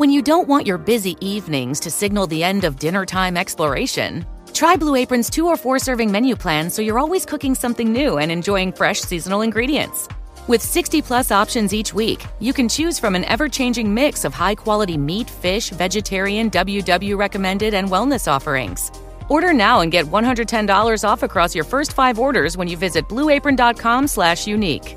When you don't want your busy evenings to signal the end of dinner time exploration, try Blue Apron's two or four serving menu plan so you're always cooking something new and enjoying fresh seasonal ingredients. With 60 plus options each week, you can choose from an ever changing mix of high quality meat, fish, vegetarian, WW recommended, and wellness offerings. Order now and get $110 off across your first five orders when you visit blueapron.com/slash unique.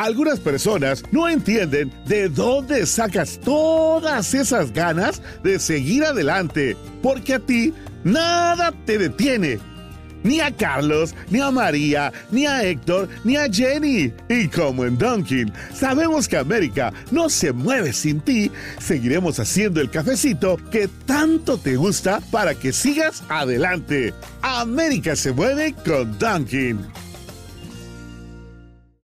Algunas personas no entienden de dónde sacas todas esas ganas de seguir adelante, porque a ti nada te detiene. Ni a Carlos, ni a María, ni a Héctor, ni a Jenny. Y como en Dunkin, sabemos que América no se mueve sin ti, seguiremos haciendo el cafecito que tanto te gusta para que sigas adelante. América se mueve con Dunkin.